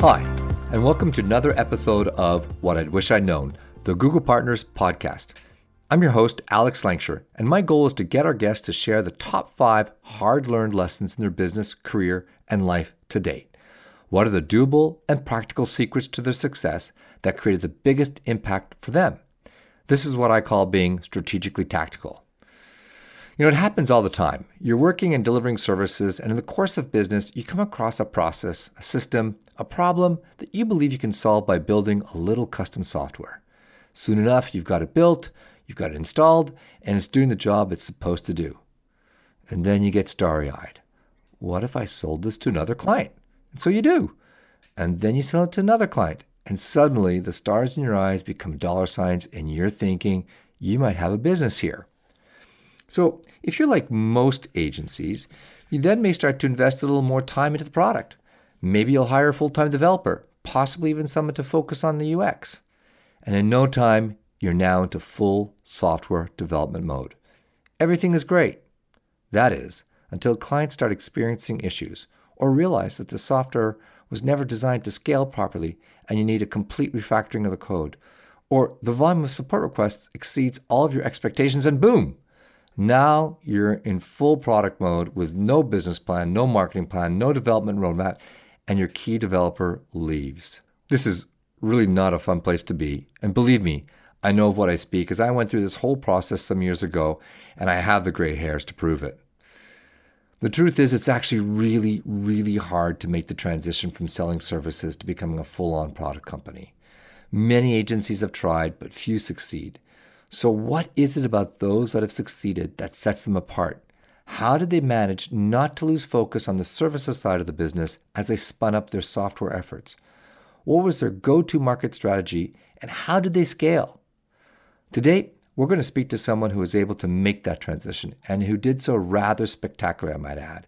Hi, and welcome to another episode of What I'd Wish I'd Known, the Google Partners podcast. I'm your host, Alex Lancashire, and my goal is to get our guests to share the top five hard learned lessons in their business, career, and life to date. What are the doable and practical secrets to their success that created the biggest impact for them? This is what I call being strategically tactical. You know, it happens all the time. You're working and delivering services, and in the course of business, you come across a process, a system, a problem that you believe you can solve by building a little custom software. Soon enough, you've got it built, you've got it installed, and it's doing the job it's supposed to do. And then you get starry eyed. What if I sold this to another client? And so you do. And then you sell it to another client. And suddenly the stars in your eyes become dollar signs, and you're thinking you might have a business here. So, if you're like most agencies, you then may start to invest a little more time into the product. Maybe you'll hire a full time developer, possibly even someone to focus on the UX. And in no time, you're now into full software development mode. Everything is great. That is, until clients start experiencing issues or realize that the software was never designed to scale properly and you need a complete refactoring of the code. Or the volume of support requests exceeds all of your expectations and boom, now you're in full product mode with no business plan, no marketing plan, no development roadmap, and your key developer leaves. This is really not a fun place to be. And believe me, I know of what I speak because I went through this whole process some years ago and I have the gray hairs to prove it. The truth is, it's actually really, really hard to make the transition from selling services to becoming a full on product company. Many agencies have tried, but few succeed. So, what is it about those that have succeeded that sets them apart? How did they manage not to lose focus on the services side of the business as they spun up their software efforts? What was their go to market strategy and how did they scale? Today, we're going to speak to someone who was able to make that transition and who did so rather spectacularly, I might add.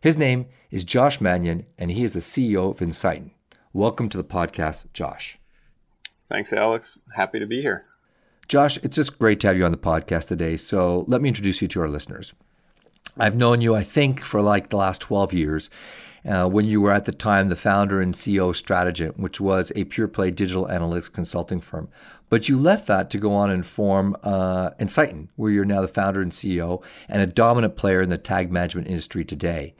His name is Josh Manion, and he is the CEO of Ensighten. Welcome to the podcast, Josh. Thanks, Alex. Happy to be here. Josh, it's just great to have you on the podcast today. So let me introduce you to our listeners. I've known you, I think, for like the last 12 years. Uh, when you were at the time the founder and CEO of Stratigent, which was a pure play digital analytics consulting firm. But you left that to go on and form uh, Ensighten, where you're now the founder and CEO and a dominant player in the tag management industry today.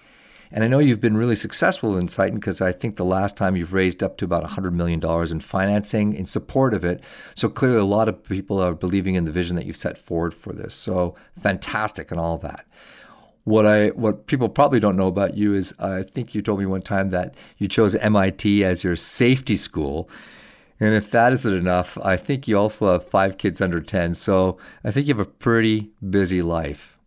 And I know you've been really successful in Ensighten because I think the last time you've raised up to about $100 million in financing in support of it. So clearly, a lot of people are believing in the vision that you've set forward for this. So fantastic and all that. What I what people probably don't know about you is I think you told me one time that you chose MIT as your safety school. And if that isn't enough, I think you also have five kids under 10. So I think you have a pretty busy life.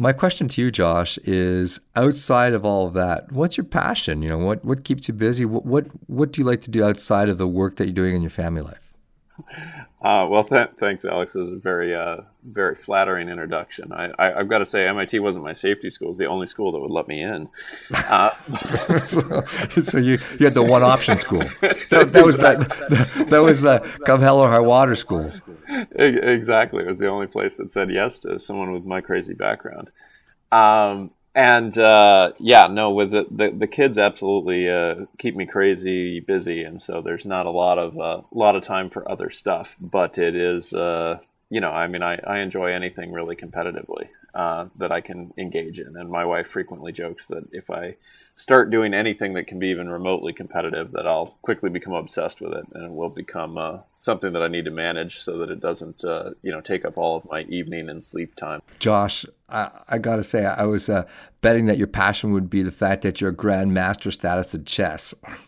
My question to you, Josh, is outside of all of that, what's your passion? You know, what what keeps you busy? What what what do you like to do outside of the work that you're doing in your family life? Uh, well, th- thanks, Alex. This is a very, uh, very flattering introduction. I, I, have got to say, MIT wasn't my safety school; it's the only school that would let me in. Uh, so, so, you, you had the one option school. That, that was that, that was the come hell or high water school. Exactly, it was the only place that said yes to someone with my crazy background. Um, and uh, yeah, no, with the, the, the kids absolutely uh, keep me crazy busy, and so there's not a lot of a uh, lot of time for other stuff. But it is, uh, you know, I mean, I, I enjoy anything really competitively uh, that I can engage in, and my wife frequently jokes that if I start doing anything that can be even remotely competitive, that I'll quickly become obsessed with it, and it will become uh, something that I need to manage so that it doesn't, uh, you know, take up all of my evening and sleep time. Josh, I, I got to say, I was uh, betting that your passion would be the fact that you're grandmaster status at chess.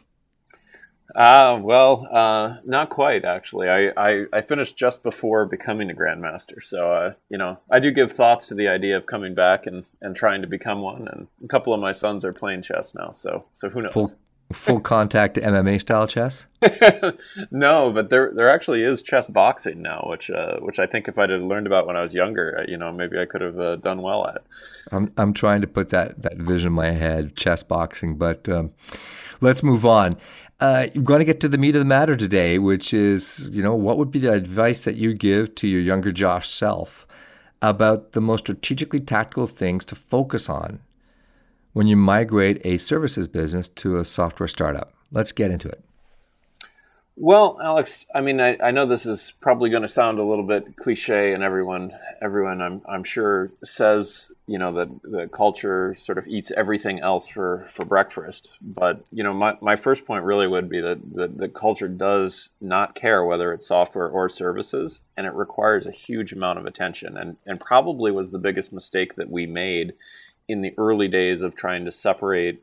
Uh, well, uh, not quite actually. I, I, I, finished just before becoming a grandmaster, so uh, you know I do give thoughts to the idea of coming back and, and trying to become one. And a couple of my sons are playing chess now, so so who knows? Full, full contact MMA style chess? no, but there there actually is chess boxing now, which uh, which I think if I'd have learned about when I was younger, uh, you know, maybe I could have uh, done well at. I'm I'm trying to put that that vision in my head, chess boxing, but. Um, let's move on. Uh, you're going to get to the meat of the matter today, which is, you know, what would be the advice that you give to your younger Josh self about the most strategically tactical things to focus on when you migrate a services business to a software startup? Let's get into it. Well, Alex, I mean, I, I know this is probably going to sound a little bit cliche, and everyone, everyone, I'm, I'm sure says, you know, that the culture sort of eats everything else for, for breakfast. But you know, my, my first point really would be that the, the culture does not care whether it's software or services, and it requires a huge amount of attention, and and probably was the biggest mistake that we made in the early days of trying to separate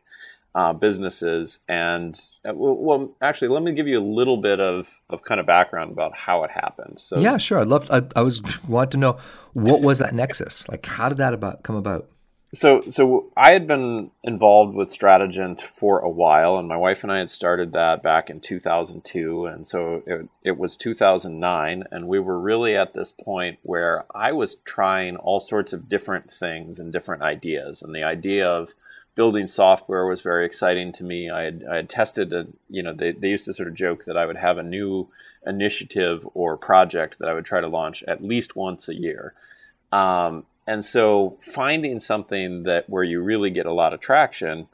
uh, businesses. And uh, well, actually, let me give you a little bit of, of kind of background about how it happened. So yeah, sure. I'd love. I, I was want to know what was that nexus? Like, how did that about come about? So, so I had been involved with Stratigent for a while, and my wife and I had started that back in 2002, and so it, it was 2009, and we were really at this point where I was trying all sorts of different things and different ideas, and the idea of building software was very exciting to me. I had, I had tested, a, you know, they, they used to sort of joke that I would have a new initiative or project that I would try to launch at least once a year. Um, and so finding something that where you really get a lot of traction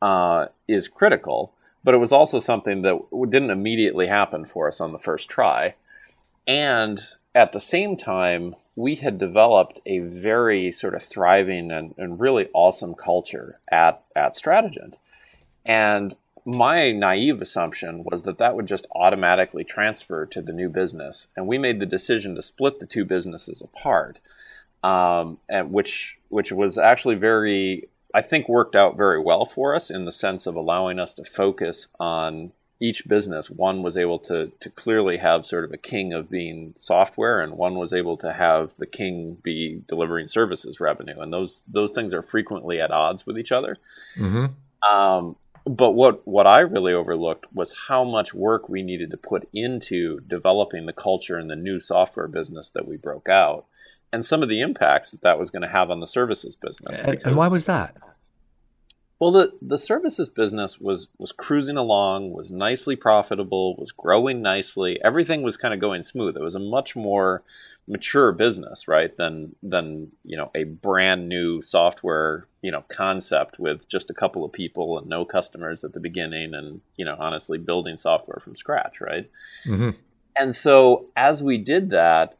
uh, is critical. But it was also something that didn't immediately happen for us on the first try. And at the same time, we had developed a very sort of thriving and, and really awesome culture at, at Stratigent. And my naive assumption was that that would just automatically transfer to the new business. And we made the decision to split the two businesses apart, um, and which, which was actually very, I think, worked out very well for us in the sense of allowing us to focus on each business, one was able to to clearly have sort of a king of being software, and one was able to have the king be delivering services revenue, and those those things are frequently at odds with each other. Mm-hmm. Um, but what what I really overlooked was how much work we needed to put into developing the culture in the new software business that we broke out, and some of the impacts that that was going to have on the services business. And, and why was that? Well, the, the services business was was cruising along, was nicely profitable, was growing nicely. Everything was kind of going smooth. It was a much more mature business, right, than than you know a brand new software you know concept with just a couple of people and no customers at the beginning, and you know honestly building software from scratch, right. Mm-hmm. And so as we did that,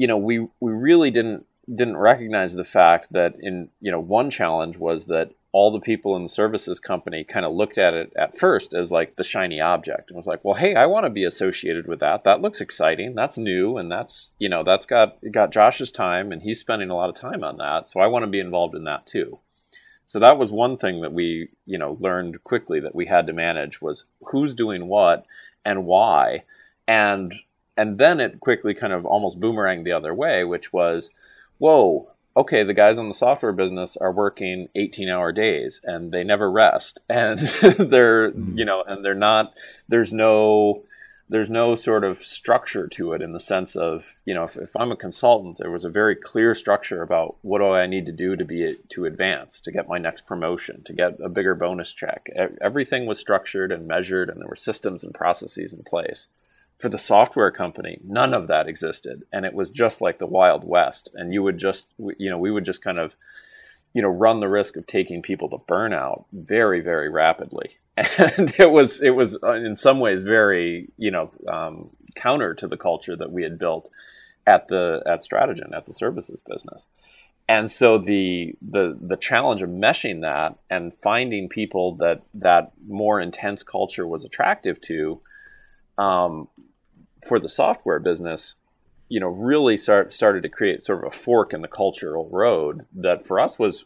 you know, we we really didn't didn't recognize the fact that in you know one challenge was that all the people in the services company kind of looked at it at first as like the shiny object and was like, well, hey, I want to be associated with that. That looks exciting. That's new. And that's, you know, that's got, got Josh's time and he's spending a lot of time on that. So I want to be involved in that too. So that was one thing that we, you know, learned quickly that we had to manage was who's doing what and why. And, and then it quickly kind of almost boomeranged the other way, which was, whoa, okay, the guys on the software business are working 18 hour days and they never rest. And they're, mm-hmm. you know, and they're not, there's no, there's no sort of structure to it in the sense of, you know, if, if I'm a consultant, there was a very clear structure about what do I need to do to be, to advance, to get my next promotion, to get a bigger bonus check. Everything was structured and measured and there were systems and processes in place for the software company, none of that existed, and it was just like the Wild West. And you would just, you know, we would just kind of, you know, run the risk of taking people to burnout very, very rapidly. And it was, it was uh, in some ways very, you know, um, counter to the culture that we had built at the at Stratigent at the services business. And so the the the challenge of meshing that and finding people that that more intense culture was attractive to um, for the software business, you know, really start, started to create sort of a fork in the cultural road that for us was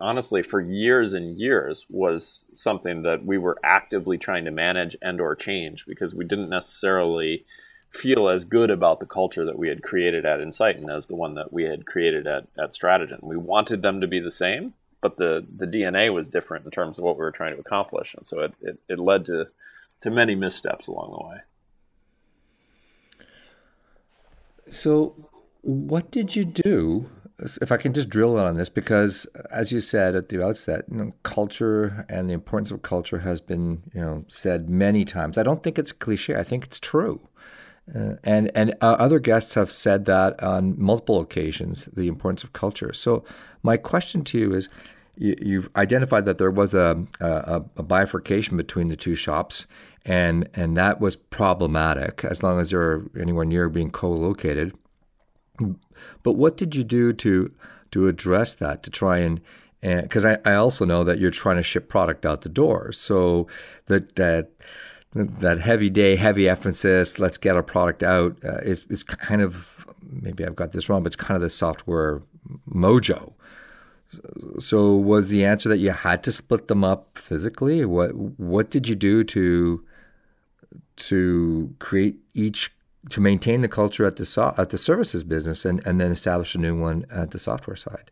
honestly for years and years was something that we were actively trying to manage and or change because we didn't necessarily feel as good about the culture that we had created at Ensighten as the one that we had created at, at Stratigent. We wanted them to be the same, but the, the DNA was different in terms of what we were trying to accomplish. And so it, it, it led to, to many missteps along the way. So, what did you do? If I can just drill in on this, because as you said at the outset, you know, culture and the importance of culture has been, you know, said many times. I don't think it's cliche. I think it's true. Uh, and and uh, other guests have said that on multiple occasions, the importance of culture. So my question to you is, you, have identified that there was a, a, a bifurcation between the two shops, and and that was problematic as long as they're anywhere near being co-located. But what did you do to to address that to try and because I, I also know that you're trying to ship product out the door, so that that that heavy day, heavy emphasis, let's get our product out uh, is is kind of maybe I've got this wrong, but it's kind of the software mojo. So was the answer that you had to split them up physically? What what did you do to to create each to maintain the culture at the so, at the services business and, and then establish a new one at the software side?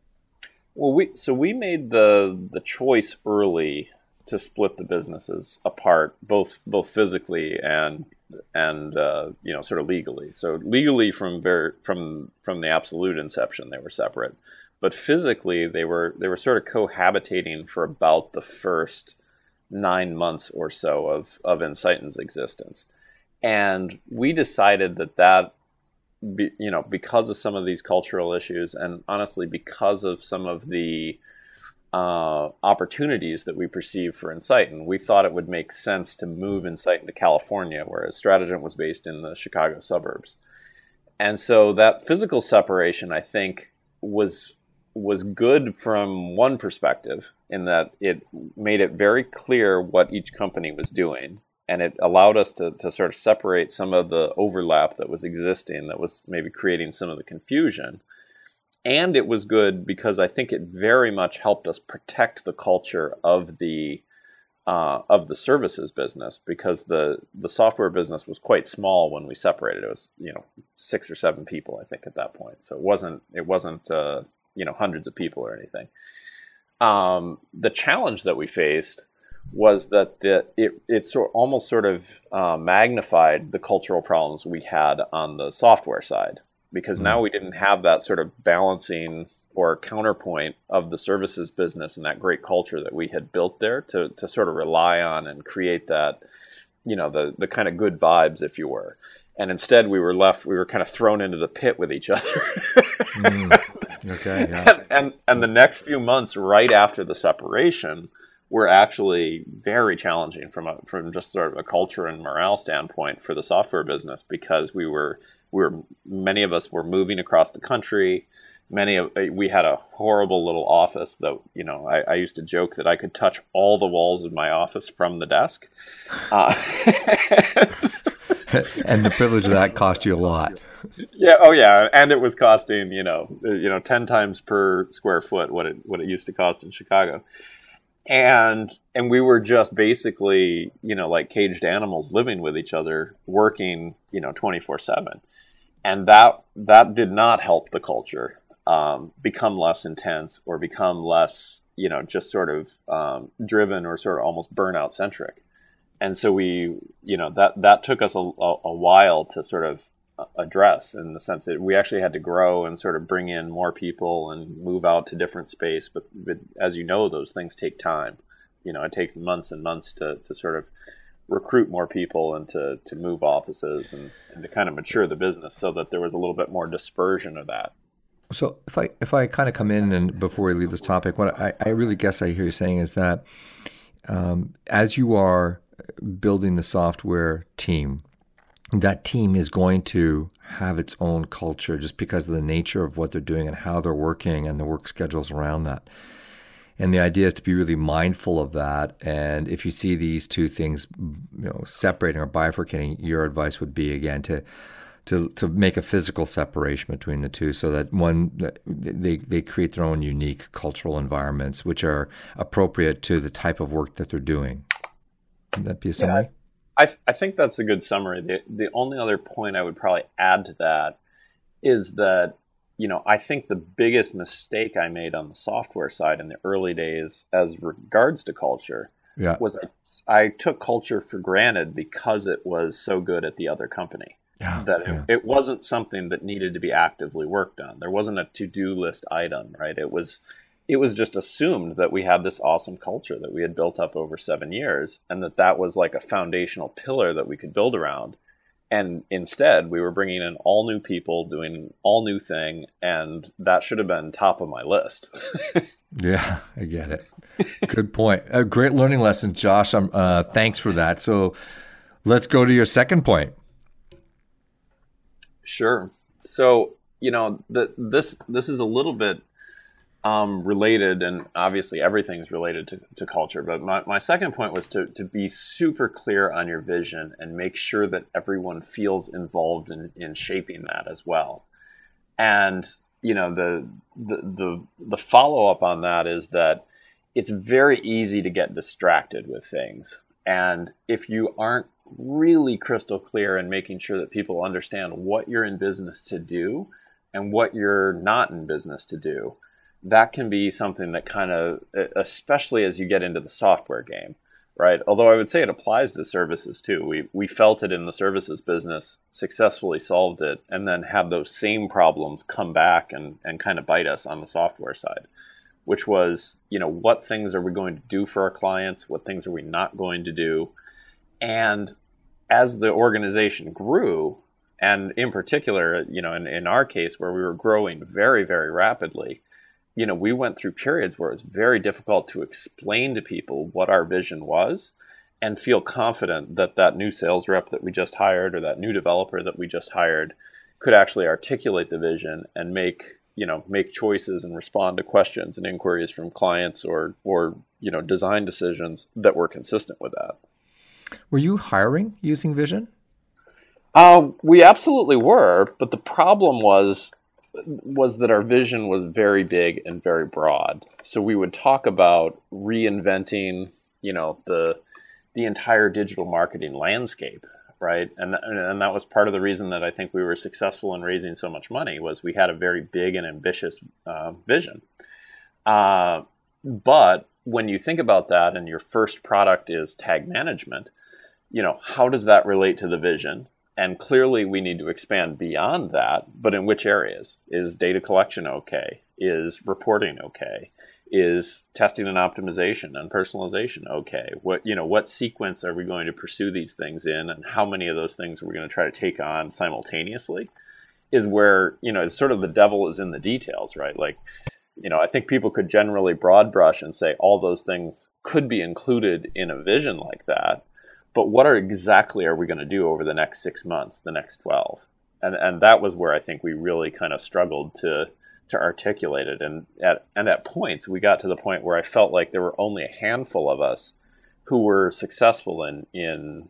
Well, we so we made the the choice early to split the businesses apart, both both physically and and uh, you know sort of legally. So legally, from very from from the absolute inception, they were separate, but physically, they were they were sort of cohabitating for about the first nine months or so of of Ensighten's existence, and we decided that that be, you know because of some of these cultural issues, and honestly because of some of the uh, opportunities that we perceive for Ensighten, we thought it would make sense to move Ensighten to California, whereas Stratigent was based in the Chicago suburbs. And so that physical separation, I think, was was good from one perspective in that it made it very clear what each company was doing and it allowed us to, to sort of separate some of the overlap that was existing that was maybe creating some of the confusion and it was good because I think it very much helped us protect the culture of the uh, of the services business because the the software business was quite small when we separated. It was you know six or seven people I think at that point, so it wasn't it wasn't uh, you know hundreds of people or anything. Um, the challenge that we faced was that the, it it sort almost sort of uh, magnified the cultural problems we had on the software side because mm-hmm. now we didn't have that sort of balancing or counterpoint of the services business and that great culture that we had built there to, to sort of rely on and create that, you know, the, the kind of good vibes, if you were. And instead, we were left, we were kind of thrown into the pit with each other. mm. Okay. Yeah. And, and, and the next few months, right after the separation, were actually very challenging from a, from just sort of a culture and morale standpoint for the software business because we were we were many of us were moving across the country. Many of we had a horrible little office that you know I, I used to joke that I could touch all the walls of my office from the desk. Uh, and the privilege of that cost you a lot. Yeah. Oh, yeah. And it was costing you know you know ten times per square foot what it what it used to cost in Chicago, and and we were just basically you know like caged animals living with each other, working you know twenty four seven and that that did not help the culture um, become less intense or become less you know just sort of um, driven or sort of almost burnout centric and so we you know that that took us a, a, while to sort of address in the sense that we actually had to grow and sort of bring in more people and move out to different space but, but as you know those things take time you know it takes months and months to, to sort of recruit more people and to, to move offices and, and to kind of mature the business so that there was a little bit more dispersion of that. So if I if I kind of come in and before we leave this topic, what I, I really guess I hear you saying is that um, as you are building the software team, that team is going to have its own culture just because of the nature of what they're doing and how they're working and the work schedules around that. And the idea is to be really mindful of that. And if you see these two things, you know, separating or bifurcating, your advice would be again to to to make a physical separation between the two, so that one they they create their own unique cultural environments, which are appropriate to the type of work that they're doing. Would that be a summary? Yeah, I I think that's a good summary. The the only other point I would probably add to that is that you know, I think the biggest mistake I made on the software side in the early days, as regards to culture, yeah. was I, I took culture for granted because it was so good at the other company. Yeah, that it, yeah. it, wasn't something that needed to be actively worked on. There wasn't a to-do list item, right? It was it was just assumed that we had this awesome culture that we had built up over 7 years and that that was like a foundational pillar that we could build around and instead we were bringing in all new people doing all new thing and that should have been top of my list Yeah, I get it. Good point. A great learning lesson, Josh. Um, uh, thanks for that. So let's go to your second point. Sure. So you know, the, this this is a little bit um, related, and obviously everything's related to, to culture. But my, my second point was to, to be super clear on your vision and make sure that everyone feels involved in, in shaping that as well. And you know, the the the, the follow up on that is that it's very easy to get distracted with things. And if you aren't really crystal clear in making sure that people understand what you're in business to do and what you're not in business to do, that can be something that kind of, especially as you get into the software game, right? Although I would say it applies to services too. We, we felt it in the services business, successfully solved it, and then have those same problems come back and, and kind of bite us on the software side, which was, you know, what things are we going to do for our clients? What things are we not going to do? And as the organization grew, and in particular, you know, in, in our case where we were growing very, very rapidly, you know, we went through periods where it was very difficult to explain to people what our vision was and feel confident that that new sales rep that we just hired or that new developer that we just hired could actually articulate the vision and make you know make choices and respond to questions and inquiries from clients or or you know design decisions that were consistent with that. Were you hiring using vision? Uh, we absolutely were but the problem was was that our vision was very big and very broad. So we would talk about reinventing, you know, the the entire digital marketing landscape, right? And and that was part of the reason that I think we were successful in raising so much money was we had a very big and ambitious uh, vision. Uh, but when you think about that, and your first product is tag management, you know, how does that relate to the vision? And clearly, we need to expand beyond that. But in which areas? Is data collection okay? Is reporting okay? Is testing and optimization and personalization okay? What you know, what sequence are we going to pursue these things in, and how many of those things are we going to try to take on simultaneously? Is where you know, it's sort of the devil is in the details, right? Like, you know, I think people could generally broad brush and say all those things could be included in a vision like that but what are exactly are we going to do over the next six months, the next twelve? And and that was where I think we really kind of struggled to to articulate it. And at and at points we got to the point where I felt like there were only a handful of us who were successful in in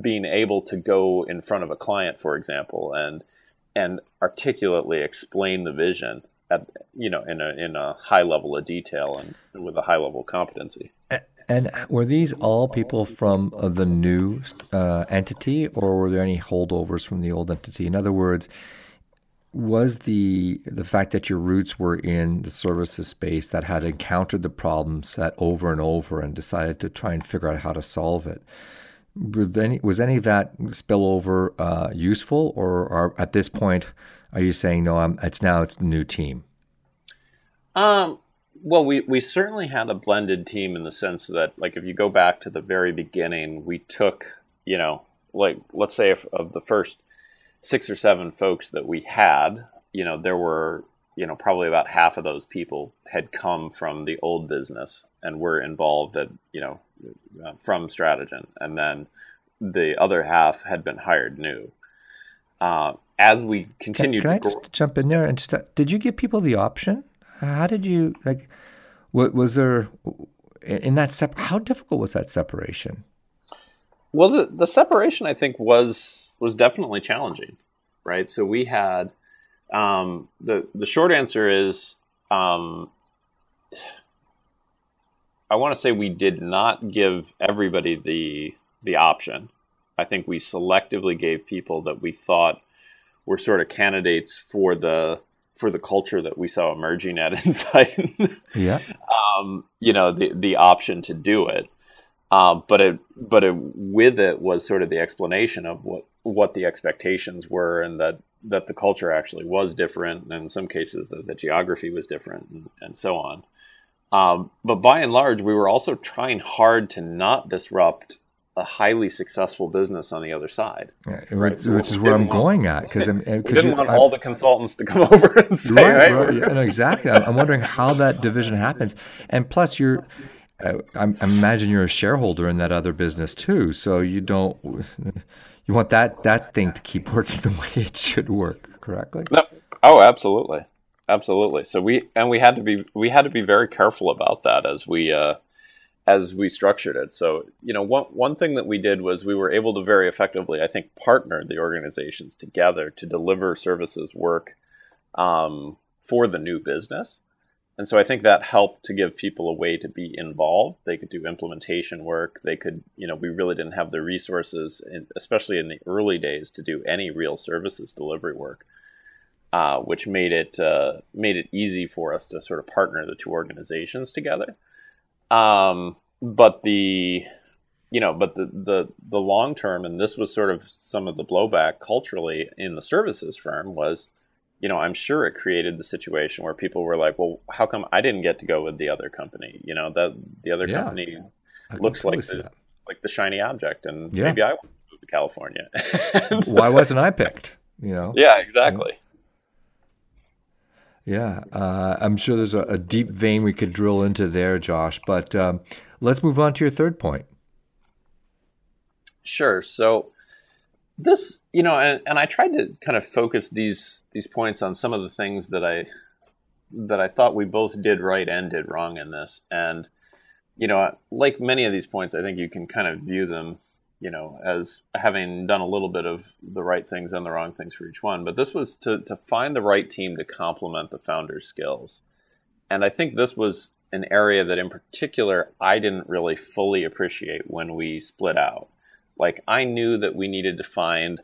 being able to go in front of a client, for example, and and articulately explain the vision at you know in a in a high level of detail and with a high level of competency. And were these all people from uh, the new uh, entity, or were there any holdovers from the old entity? In other words, was the the fact that your roots were in the services space that had encountered the problem set over and over and decided to try and figure out how to solve it? Was any, was any of that spillover uh, useful, or at this point are you saying no? I'm, it's now it's new team. Um, well, we, we certainly had a blended team in the sense that, like, if you go back to the very beginning, we took, you know, like, let's say if, of the first six or seven folks that we had, you know, there were, you know, probably about half of those people had come from the old business and were involved at, you know, uh, from Stratigent. And then the other half had been hired new. Uh, as we continued can, can I just jump in there and just, uh, did you give people the option? How did you like? What was there in that? Sep- how difficult was that separation? Well, the the separation I think was was definitely challenging, right? So we had um, the the short answer is um, I want to say we did not give everybody the the option. I think we selectively gave people that we thought were sort of candidates for the for the culture that we saw emerging at Insight. yeah. Um, you know, the the option to do it. Um, but it but it, with it was sort of the explanation of what what the expectations were and that that the culture actually was different and in some cases the, the geography was different and, and so on. Um, but by and large, we were also trying hard to not disrupt a highly successful business on the other side. Yeah, right? Which, which is where I'm want, going at because I'm we didn't want I, all the consultants to come over and say right, right? right. no, exactly. I'm, I'm, wondering how that division happens, and plus you're. Uh, I, I imagine you're a shareholder in that other business too, so you don't. You want that that thing to keep working the way it should work, correctly? No. Oh, absolutely, absolutely. So we and we had to be we had to be very careful about that as we uh, as we structured it. So, you know, one, one thing that we did was we were able to very effectively, I think, partner the organizations together to deliver services work um, for the new business. And so I think that helped to give people a way to be involved. They could do implementation work. They could, you know, we really didn't have the resources, in, especially in the early days, to do any real services delivery work, uh, which made it uh, made it easy for us to sort of partner the two organizations together. Um, but the you know, but the the the long term, and this was sort of some of the blowback culturally in the services firm was, you know, I'm sure it created the situation where people were like, well, how come I didn't get to go with the other company? You know, that the other yeah, company looks like the, like the shiny object, and yeah. maybe I want to move to California. Why wasn't I picked? You know? Yeah, exactly. Yeah, uh, I'm sure there's a, a, deep vein we could drill into there, Josh. But um, let's move on to your third point. Sure. So this, you know, and, and I tried to kind of focus these these points on some of the things that I that I thought we both did right and did wrong in this. And you know, like many of these points, I think you can kind of view them you know, as having done a little bit of the right things and the wrong things for each one. But this was to, to find the right team to complement the founder's skills. And I think this was an area that, in particular, I didn't really fully appreciate when we split out. Like, I knew that we needed to find,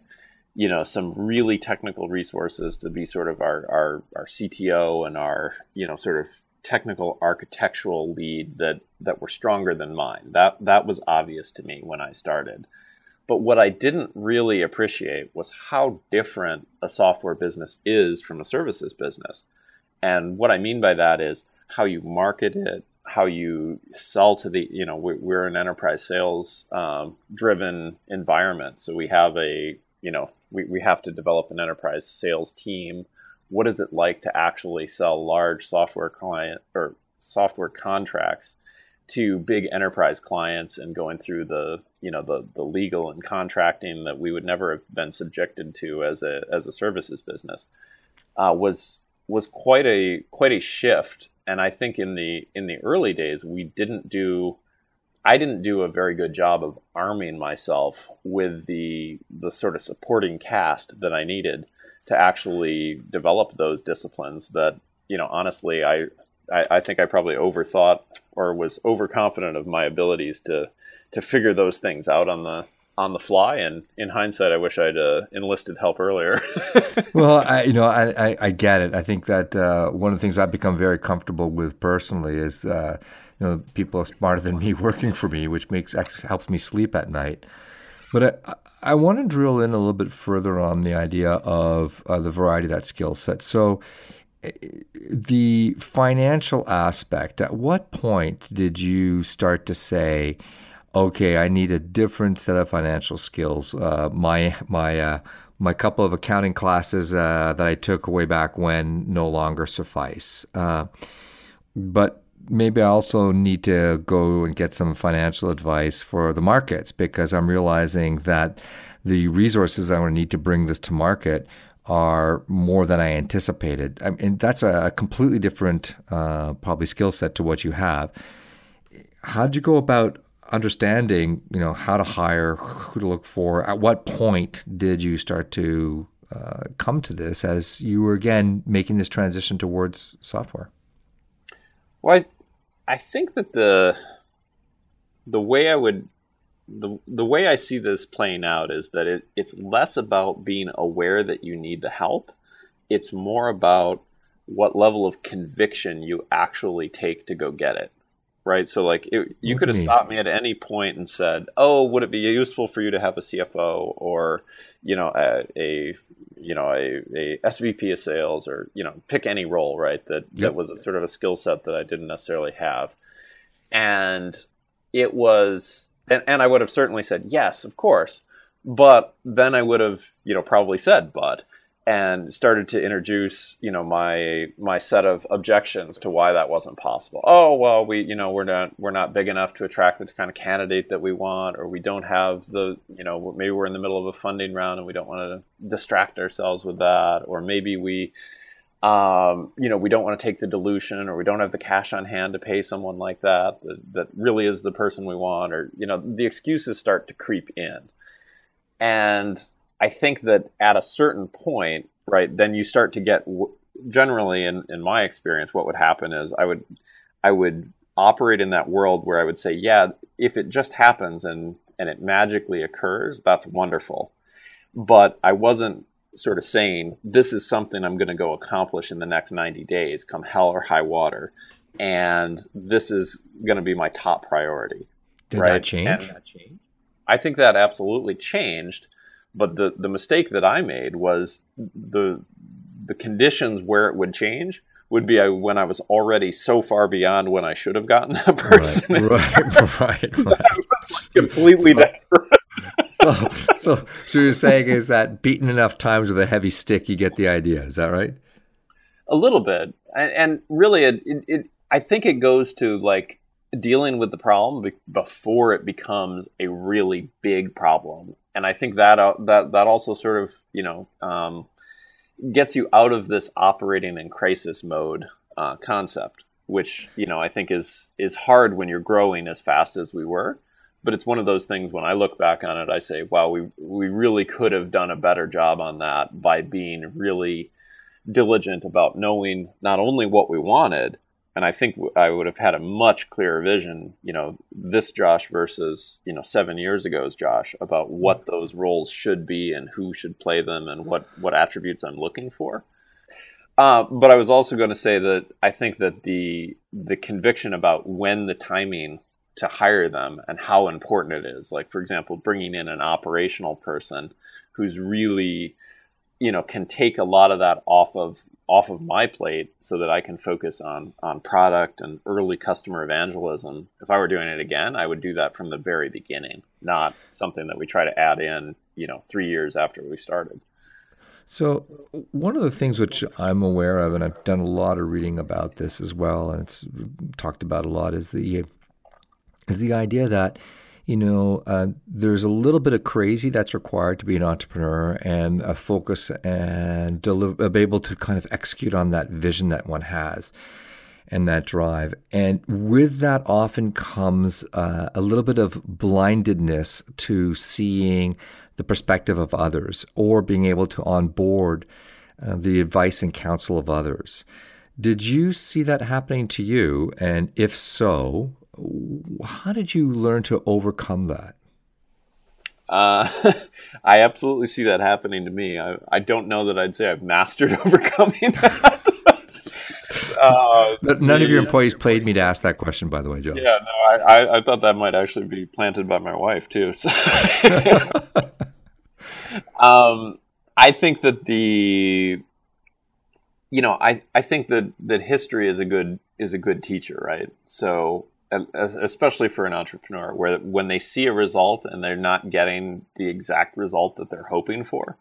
you know, some really technical resources to be sort of our, our, our CTO and our, you know, sort of technical architectural lead that that were stronger than mine. That that was obvious to me when I started. But what I didn't really appreciate was how different a software business is from a services business. And what I mean by that is how you market it, how you sell to the, you know, we're an enterprise sales um, driven environment. So we have a, you know, we, we have to develop an enterprise sales team what is it like to actually sell large software client or software contracts to big enterprise clients and going through the you know the the legal and contracting that we would never have been subjected to as a as a services business uh, was was quite a quite a shift. And I think in the in the early days we didn't do I didn't do a very good job of arming myself with the the sort of supporting cast that I needed to actually develop those disciplines that you know honestly I, I, I think I probably overthought or was overconfident of my abilities to to figure those things out on the on the fly. And in hindsight i wish i'd uh, enlisted help earlier. Well I, you know I, I, I, get it. I think that uh, one of the things i've become very comfortable with personally is uh, you know people smarter than me working for me which makes helps me sleep at night but I, I want to drill in a little bit further on the idea of uh, the variety of that skill set. So, eh, the financial aspect, at what point did you start to say, okay, I need a different set of financial skills? Uh, my, my, uh, my couple of accounting classes uh, that I took way back when no longer suffice. Uh, but maybe I also need to go and get some financial advice for the markets because I'm realizing that the resources I'm going to need to bring this to market are more than I anticipated. I mean, that's a completely different, uh, probably skill set to what you have. How did you go about understanding, you know, how to hire, who to look for? At what point did you start to uh, come to this as you were again making this transition towards software? Well, I, I think that the the way I would the the way I see this playing out is that it, it's less about being aware that you need the help. It's more about what level of conviction you actually take to go get it. Right. So like it, you could have stopped me at any point and said, "Oh, would it be useful for you to have a CFO or, you know, a, a you know a, a SVP of sales or you know pick any role right that yep. that was a, sort of a skill set that I didn't necessarily have, and it was and, and I would have certainly said yes, of course. But then I would have, you know, probably said but and started to introduce, you know, my my set of objections to why that wasn't possible. Oh well, we, you know, we're not we're not big enough to attract the kind of candidate that we want, or we don't have the, you know, maybe we're in the middle of a funding round and we don't want to distract ourselves with that, or maybe we, um, you know, we don't want to take the dilution, or we don't have the cash on hand to pay someone like that that, that really is the person we want, or you know, the excuses start to creep in, and I think that at a certain point, right, then you start to get generally in, in my experience, what would happen is I would I would operate in that world where I would say, yeah, if it just happens and and it magically occurs, that's wonderful. But I wasn't sort of saying this is something I'm going to go accomplish in the next 90 days, come hell or high water, and this is going to be my top priority. Did right? that change? And I think that absolutely changed but the, the mistake that I made was the the conditions where it would change would be when I was already so far beyond when I should have gotten that person. Right, right, right. right. I was completely so, desperate. so, so, so you're saying is that beaten enough times with a heavy stick, you get the idea. Is that right? A little bit, and, and really, it, it, it, I think it goes to like dealing with the problem before it becomes a really big problem and I think that uh, that that also sort of you know um, gets you out of this operating in crisis mode uh, concept, which you know I think is is hard when you're growing as fast as we were. But it's one of those things when I look back on it, I say, wow, we we really could have done a better job on that by being really diligent about knowing not only what we wanted, and I think I would have had a much clearer vision, you know, this Josh versus, you know, seven years ago's Josh about what those roles should be and who should play them and what, what attributes I'm looking for. Uh, but I was also going to say that I think that the the conviction about when the timing to hire them and how important it is, like for example, bringing in an operational person who's really, you know, can take a lot of that off of off of mm-hmm. my plate so that I can focus on on product and early customer evangelism. If I were doing it again, I would do that from the very beginning, not something that we try to add in, you know, 3 years after we started. So, one of the things which I'm aware of, and I've done a lot of reading about this as well, and it's talked about a lot, is the is the idea that you know, uh, there's a little bit of crazy that's required to be an entrepreneur and a focus and deliver, be able to kind of execute on that vision that one has and that drive. And with that often comes uh, a little bit of blindedness to seeing the perspective of others or being able to onboard uh, the advice and counsel of others. Did you see that happening to you? And if so, how did you learn to overcome that? Uh, I absolutely see that happening to me. I, I, don't know that I'd say I've mastered overcoming that. uh, None of your employees played me to ask that question, by the way, Joe. Yeah, no, I, I, I, thought that might actually be planted by my wife too. So. um, I think that the, you know, I, I think that that history is a good is a good teacher, right? So especially for an entrepreneur, where when they see a result and they're not getting the exact result that they're hoping for,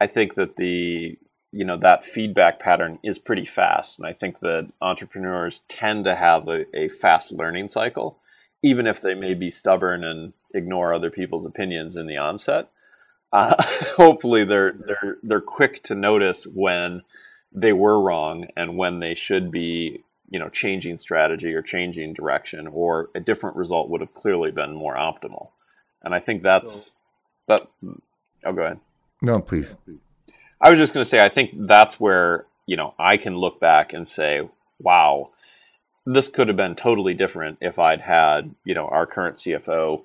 I think that the you know that feedback pattern is pretty fast, and I think that entrepreneurs tend to have a, a fast learning cycle, even if they may be stubborn and ignore other people's opinions in the onset. Uh, hopefully, they're they're they're quick to notice when they were wrong and when they should be you know changing strategy or changing direction or a different result would have clearly been more optimal. And i think that's that oh go ahead. No please. I was just going to say i think that's where you know i can look back and say wow this could have been totally different if i'd had you know our current cfo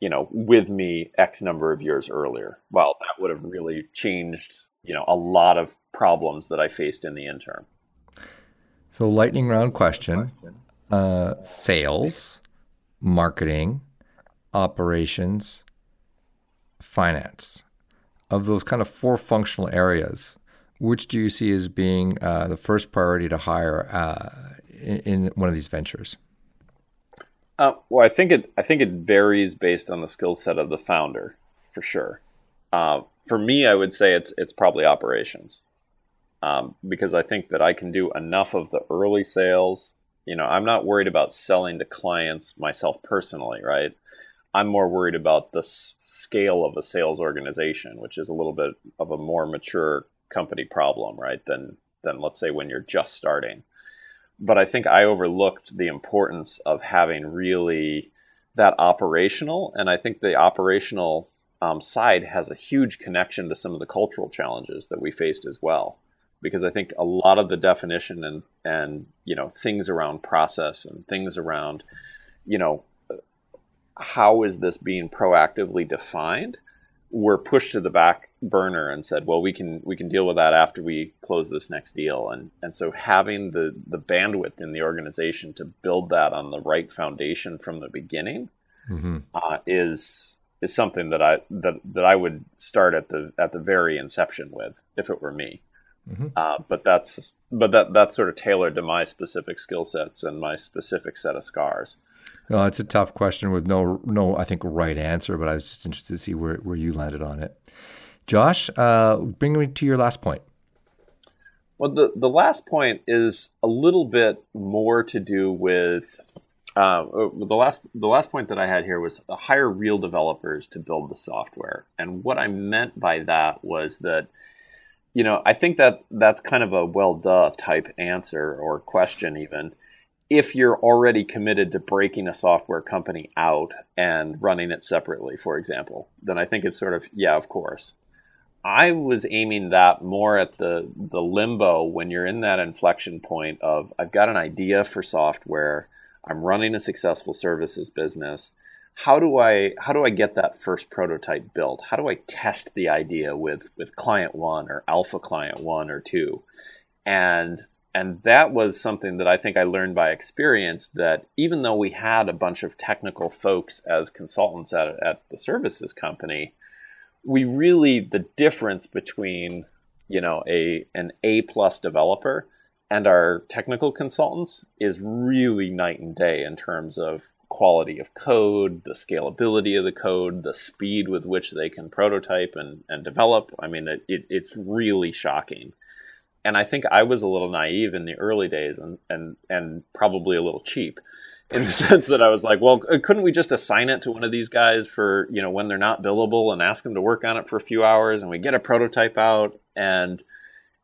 you know with me x number of years earlier. Well that would have really changed you know a lot of problems that i faced in the interim so, lightning round question uh, sales, marketing, operations, finance. Of those kind of four functional areas, which do you see as being uh, the first priority to hire uh, in, in, one of these ventures? Uh, well, I think it. I think it varies based on the skill set of the founder, for sure. Uh, for me, I would say it's it's probably operations, um, because I think that I can do enough of the early sales. You know, I'm not worried about selling to clients myself personally, right? I'm more worried about the s- scale of a sales organization, which is a little bit of a more mature company problem, right? Than than let's say when you're just starting. But I think I overlooked the importance of having really that operational, and I think the operational um, side has a huge connection to some of the cultural challenges that we faced as well. Because I think a lot of the definition and and you know things around process and things around you know how is this being proactively defined were pushed to the back burner and said, well, we can we can deal with that after we close this next deal. And and so having the the bandwidth in the organization to build that on the right foundation from the beginning mm-hmm. uh, is is something that I that that I would start at the at the very inception with if it were me. Mm-hmm. Uh, but that's but that that's sort of tailored to my specific skill sets and my specific set of scars. No, it's a tough question with no, no, I think right answer. But I was just interested to see where, where you landed on it. Josh, uh, bring me to your last point. Well, the the last point is a little bit more to do with uh, the last the last point that I had here was hire real developers to build the software, and what I meant by that was that you know I think that that's kind of a well duh type answer or question even if you're already committed to breaking a software company out and running it separately, for example, then I think it's sort of, yeah, of course. I was aiming that more at the, the limbo when you're in that inflection point of I've got an idea for software, I'm running a successful services business. How do I how do I get that first prototype built? How do I test the idea with with client one or alpha client one or two? And and that was something that I think I learned by experience that even though we had a bunch of technical folks as consultants at, at the services company, we really the difference between you know a an A plus developer and our technical consultants is really night and day in terms of quality of code, the scalability of the code, the speed with which they can prototype and, and develop. I mean, it, it, it's really shocking and I think I was a little naive in the early days and and and probably a little cheap in the sense that I was like, well, couldn't we just assign it to one of these guys for you know when they're not billable and ask them to work on it for a few hours and we get a prototype out and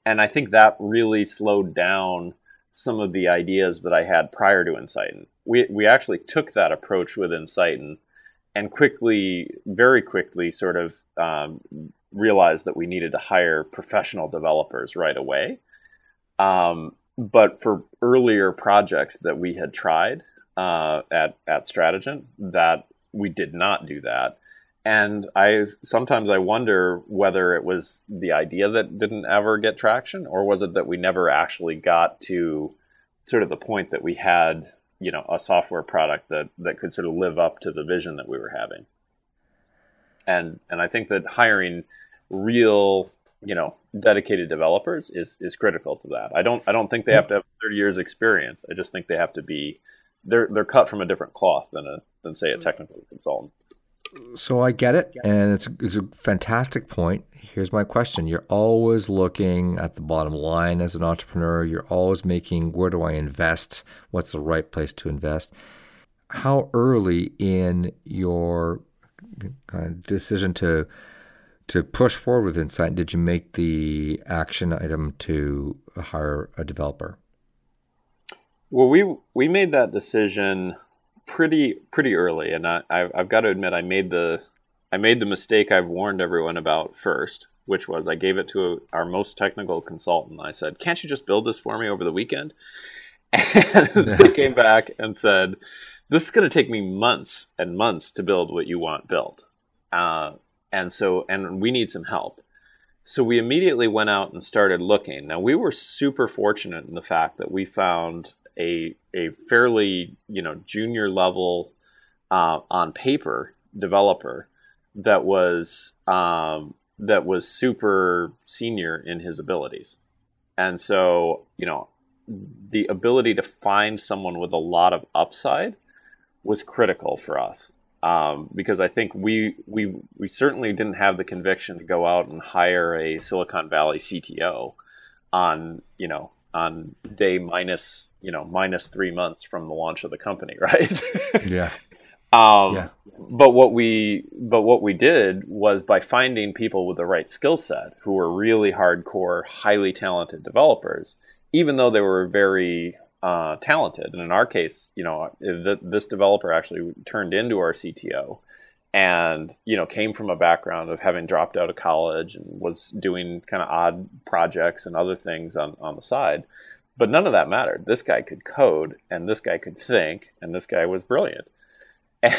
and I think that really slowed down some of the ideas that I had prior to Ensighten. We we actually took that approach within Ensighten and quickly, very quickly, sort of um, realized that we needed to hire professional developers right away. Um, but for earlier projects that we had tried uh, at at Stratigent, that we did not do that. And I sometimes I wonder whether it was the idea that didn't ever get traction, or was it that we never actually got to sort of the point that we had, you know, a software product that that could sort of live up to the vision that we were having. And and I think that hiring real you know dedicated developers is is critical to that. I don't I don't think they have to have 30 years experience. I just think they have to be they're they're cut from a different cloth than a than say a mm-hmm. technical consultant. So I get it, and it's it's a fantastic point. Here's my question: You're always looking at the bottom line as an entrepreneur. You're always making where do I invest? What's the right place to invest? How early in your kind of decision to to push forward with Insight, did you make the action item to hire a developer? Well, we we made that decision pretty pretty early, and I, I've got to admit I made the I made the mistake I've warned everyone about first, which was I gave it to our most technical consultant. I said, "Can't you just build this for me over the weekend?" And they came back and said, "This is going to take me months and months to build what you want built." Uh, and so and we need some help so we immediately went out and started looking now we were super fortunate in the fact that we found a a fairly you know junior level uh, on paper developer that was um, that was super senior in his abilities. And so you know the ability to find someone with a lot of upside was critical for us um, because I think we we we certainly didn't have the conviction to go out and hire a Silicon Valley CTO on you know on day minus you know minus three months from the launch of the company, right? yeah. Um, yeah. But what we but what we did was by finding people with the right skill set who were really hardcore, highly talented developers, even though they were very uh, talented. And in our case, you know, th- this developer actually turned into our CTO, and you know, came from a background of having dropped out of college and was doing kind of odd projects and other things on on the side. But none of that mattered. This guy could code, and this guy could think, and this guy was brilliant.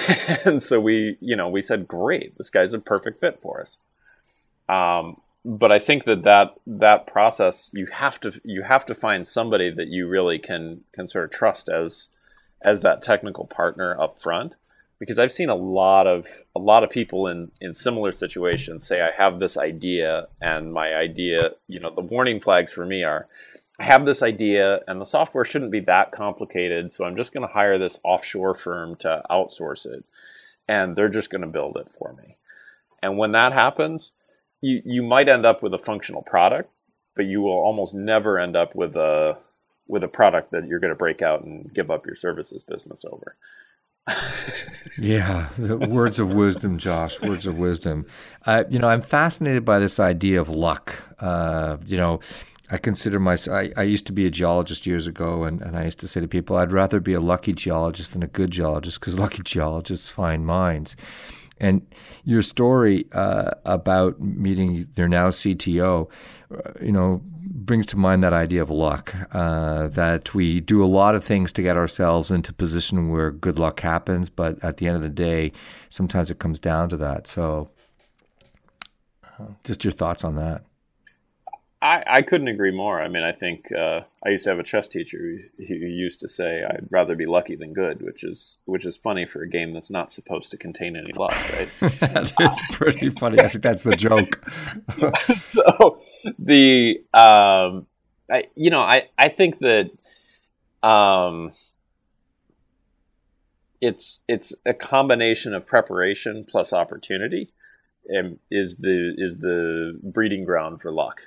And so we, you know, we said, great, this guy's a perfect fit for us. Um, but I think that, that that process you have to you have to find somebody that you really can can sort of trust as as that technical partner up front because I've seen a lot of a lot of people in in similar situations say I have this idea and my idea you know the warning flags for me are I have this idea and the software shouldn't be that complicated, so I'm just going to hire this offshore firm to outsource it and they're just going to build it for me. And when that happens, you, you might end up with a functional product, but you will almost never end up with a with a product that you're going to break out and give up your services business over. yeah, words of wisdom, Josh. Words of wisdom. Uh, you know, I'm fascinated by this idea of luck. Uh, you know, I consider myself, I, I, used to be a geologist years ago, and, and I used to say to people, I'd rather be a lucky geologist than a good geologist because lucky geologists find mines. And your story uh, about meeting their now CTO, uh, you know, brings to mind that idea of luck. Uh, that we do a lot of things to get ourselves into position where good luck happens, but at the end of the day, sometimes it comes down to that. So, uh, just your thoughts on that. I, I couldn't agree more. I mean, I think uh, I used to have a chess teacher who, who, used to say, "I'd rather be lucky than good," which is which is funny for a game that's not supposed to contain any luck, right? that is pretty funny. I think that's the joke. so the um, I, you know, I I think that um, it's it's a combination of preparation plus opportunity, and is the is the breeding ground for luck.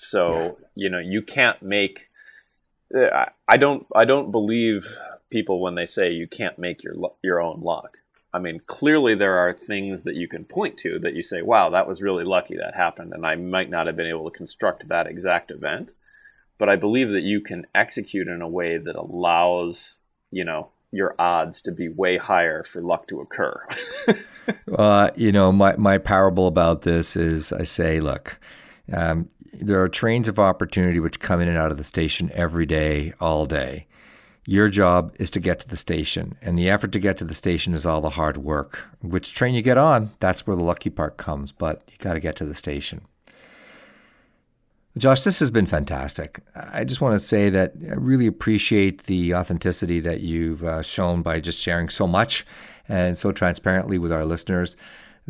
So yeah. you know you can't make. Uh, I don't. I don't believe people when they say you can't make your your own luck. I mean, clearly there are things that you can point to that you say, "Wow, that was really lucky that happened," and I might not have been able to construct that exact event. But I believe that you can execute in a way that allows you know your odds to be way higher for luck to occur. uh, you know, my my parable about this is I say, look. Um, there are trains of opportunity which come in and out of the station every day, all day. Your job is to get to the station, and the effort to get to the station is all the hard work. Which train you get on, that's where the lucky part comes, but you got to get to the station. Josh, this has been fantastic. I just want to say that I really appreciate the authenticity that you've uh, shown by just sharing so much and so transparently with our listeners.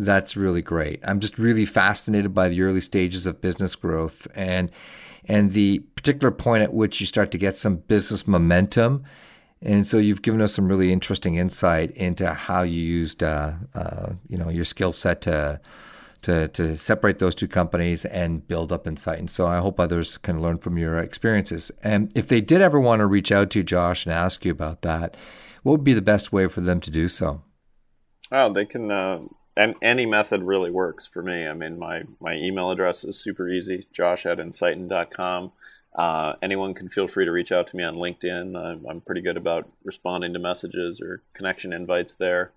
That's really great. I'm just really fascinated by the early stages of business growth and and the particular point at which you start to get some business momentum. And so you've given us some really interesting insight into how you used, uh, uh, you know, your skill set to, to to separate those two companies and build up insight. And so I hope others can learn from your experiences. And if they did ever want to reach out to you, Josh, and ask you about that, what would be the best way for them to do so? Well, they can uh, and any method really works for me. I mean, my, my email address is super easy, josh at ensighten.com. Uh, anyone can feel free to reach out to me on LinkedIn. I'm, I'm pretty good about responding to messages or connection invites there.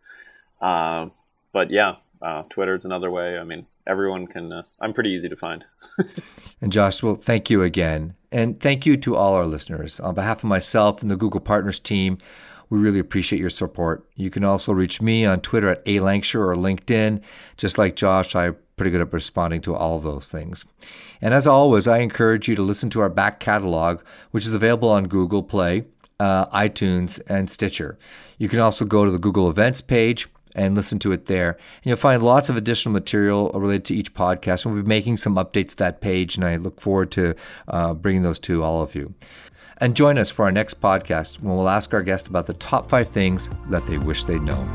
Uh, but yeah, uh, Twitter is another way. I mean, everyone can, uh, I'm pretty easy to find. and Josh, well, thank you again. And thank you to all our listeners. On behalf of myself and the Google Partners team, we really appreciate your support. You can also reach me on Twitter at A Lancashire or LinkedIn. Just like Josh, I'm pretty good at responding to all of those things. And as always, I encourage you to listen to our back catalog, which is available on Google Play, uh, iTunes, and Stitcher. You can also go to the Google Events page and listen to it there. And you'll find lots of additional material related to each podcast. We'll be making some updates to that page, and I look forward to uh, bringing those to all of you. And join us for our next podcast when we'll ask our guest about the top five things that they wish they'd known.